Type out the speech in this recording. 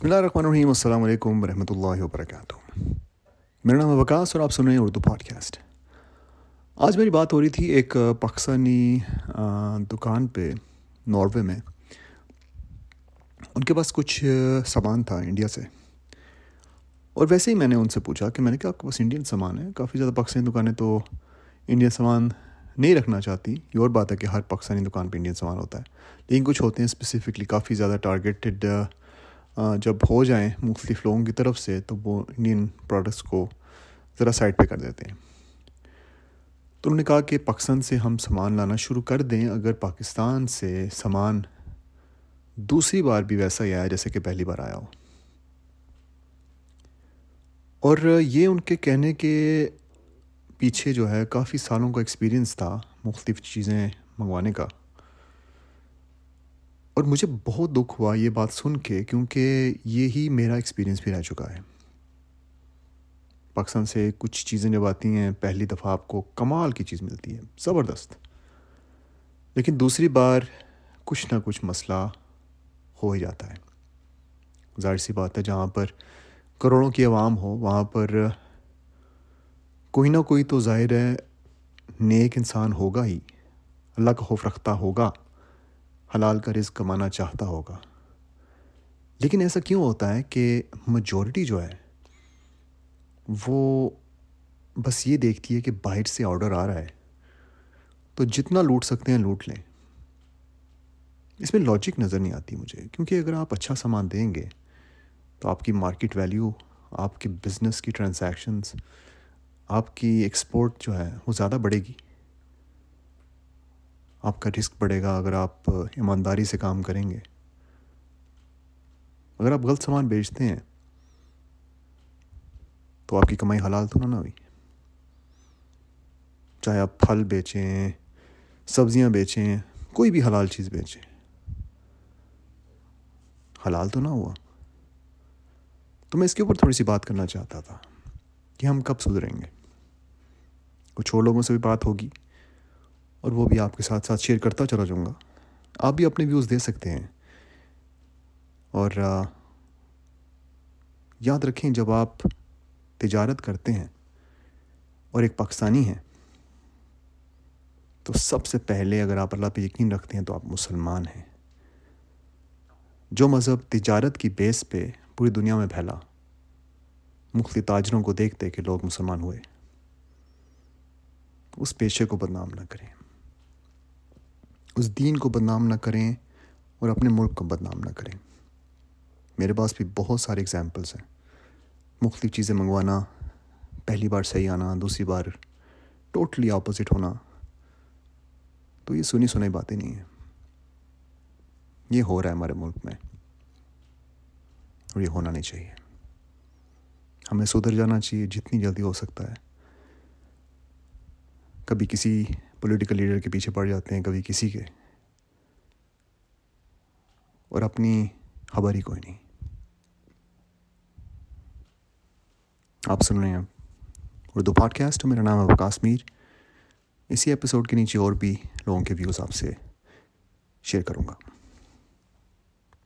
بسم اللہ الرحمن الرحیم، السلام علیکم ورحمۃ اللہ وبرکاتہ۔ میرا نام ہے وکاس اور آپ سن رہے ہیں اردو پوڈ کاسٹ آج میری بات ہو رہی تھی ایک پاکستانی دکان پہ، ناروے میں۔ ان کے پاس کچھ سامان تھا انڈیا سے۔ اور ویسے ہی میں نے ان سے پوچھا کہ میں نے کہا آپ کے پاس انڈین سامان ہے۔ کافی زیادہ پاکستانی دکانیں تو انڈین سامان نہیں رکھنا چاہتی۔ یہ اور بات ہے کہ ہر پاکستانی دکان پہ انڈین سامان ہوتا ہے۔ لیکن کچھ ہوتے ہیں اسپیسیفکلی کافی زیادہ ٹارگیٹڈ جب ہو جائیں مختلف لوگوں کی طرف سے، تو وہ انڈین پروڈکٹس کو ذرا سائڈ پہ کر دیتے ہیں۔ تو انہوں نے کہا کہ پاکستان سے ہم سامان لانا شروع کر دیں۔ اگر پاکستان سے سامان دوسری بار بھی ویسا ہی آیا، جیسے کہ پہلی بار آیا ہو۔ اور یہ ان کے کہنے کے پیچھے جو ہے، کافی سالوں کا ایکسپیرئنس تھا مختلف چیزیں منگوانے کا۔ اور مجھے بہت دکھ ہوا یہ بات سن کے کیونکہ یہی میرا ایکسپیرئنس بھی رہ چکا ہے۔ پاکستان سے کچھ چیزیں جب آتی ہیں، پہلی دفعہ آپ کو کمال کی چیز ملتی ہے، زبردست۔ لیکن دوسری بار کچھ نہ کچھ مسئلہ ہو ہی جاتا ہے۔ ظاہر سی بات ہے، جہاں پر کروڑوں کی عوام ہو، وہاں پر کوئی نہ کوئی تو ظاہر ہے، نیک انسان ہوگا ہی۔ اللہ کا خوف رکھتا ہوگا۔ حلال کا رزق کمانا چاہتا ہوگا۔ لیکن ایسا کیوں ہوتا ہے کہ مجورٹی جو ہے، وہ بس یہ دیکھتی ہے کہ باہر سے آرڈر آ رہا ہے۔ تو جتنا لوٹ سکتے ہیں لوٹ لیں۔ اس میں لاجک نظر نہیں آتی مجھے۔ کیونکہ اگر آپ اچھا سامان دیں گے، تو آپ کی مارکیٹ ویلیو آپ کے بزنس کی ٹرانزیکشنز آپ کی ایکسپورٹ جو ہے، وہ زیادہ بڑھے گی۔ آپ کا رسک بڑھے گا اگر آپ ایمانداری سے کام کریں گے۔ اگر آپ غلط سامان بیچتے ہیں، تو آپ کی کمائی حلال تو نہ ہوئی۔ چاہے آپ پھل بیچیں، سبزیاں بیچیں، کوئی بھی حلال چیز بیچیں، حلال تو نہ ہوا۔ تو میں اس کے اوپر تھوڑی سی بات کرنا چاہتا تھا کہ ہم کب سدھریں گے۔ کچھ اور لوگوں سے بھی بات ہوگی۔ اور وہ بھی آپ کے ساتھ ساتھ شیئر کرتا چلا جاؤں گا۔ آپ بھی اپنے ویوز دے سکتے ہیں۔ اور یاد رکھیں جب آپ تجارت کرتے ہیں اور ایک پاکستانی ہیں، تو سب سے پہلے اگر آپ اللہ پہ یقین رکھتے ہیں تو آپ مسلمان ہیں۔ جو مذہب تجارت کی بیس پہ پوری دنیا میں پھیلا، مختلف تاجروں کو دیکھتے کہ لوگ مسلمان ہوئے۔ اس پیشے کو بدنام نہ کریں۔ اس دین کو بدنام نہ کریں اور اپنے ملک کو بدنام نہ کریں۔ میرے پاس بھی بہت سارے اگزامپلس ہیں۔ مختلف چیزیں منگوانا، پہلی بار صحیح آنا، دوسری بار ٹوٹلی اپوزٹ ہونا۔ تو یہ سنی سنی باتیں نہیں ہیں۔ یہ ہو رہا ہے ہمارے ملک میں۔ اور یہ ہونا نہیں چاہیے۔ ہمیں سدھر جانا چاہیے جتنی جلدی ہو سکتا ہے۔ کبھی کسی پولیٹیکل لیڈر کے پیچھے پڑ جاتے ہیں کبھی کسی کے۔ اور اپنی خبر ہی کوئی نہیں۔ آپ سن رہے ہیں اردو پاڈ کاسٹ میرا نام ہے وکاس میر اسی ایپیسوڈ کے نیچے اور بھی لوگوں کے ویوز آپ سے شیئر کروں گا۔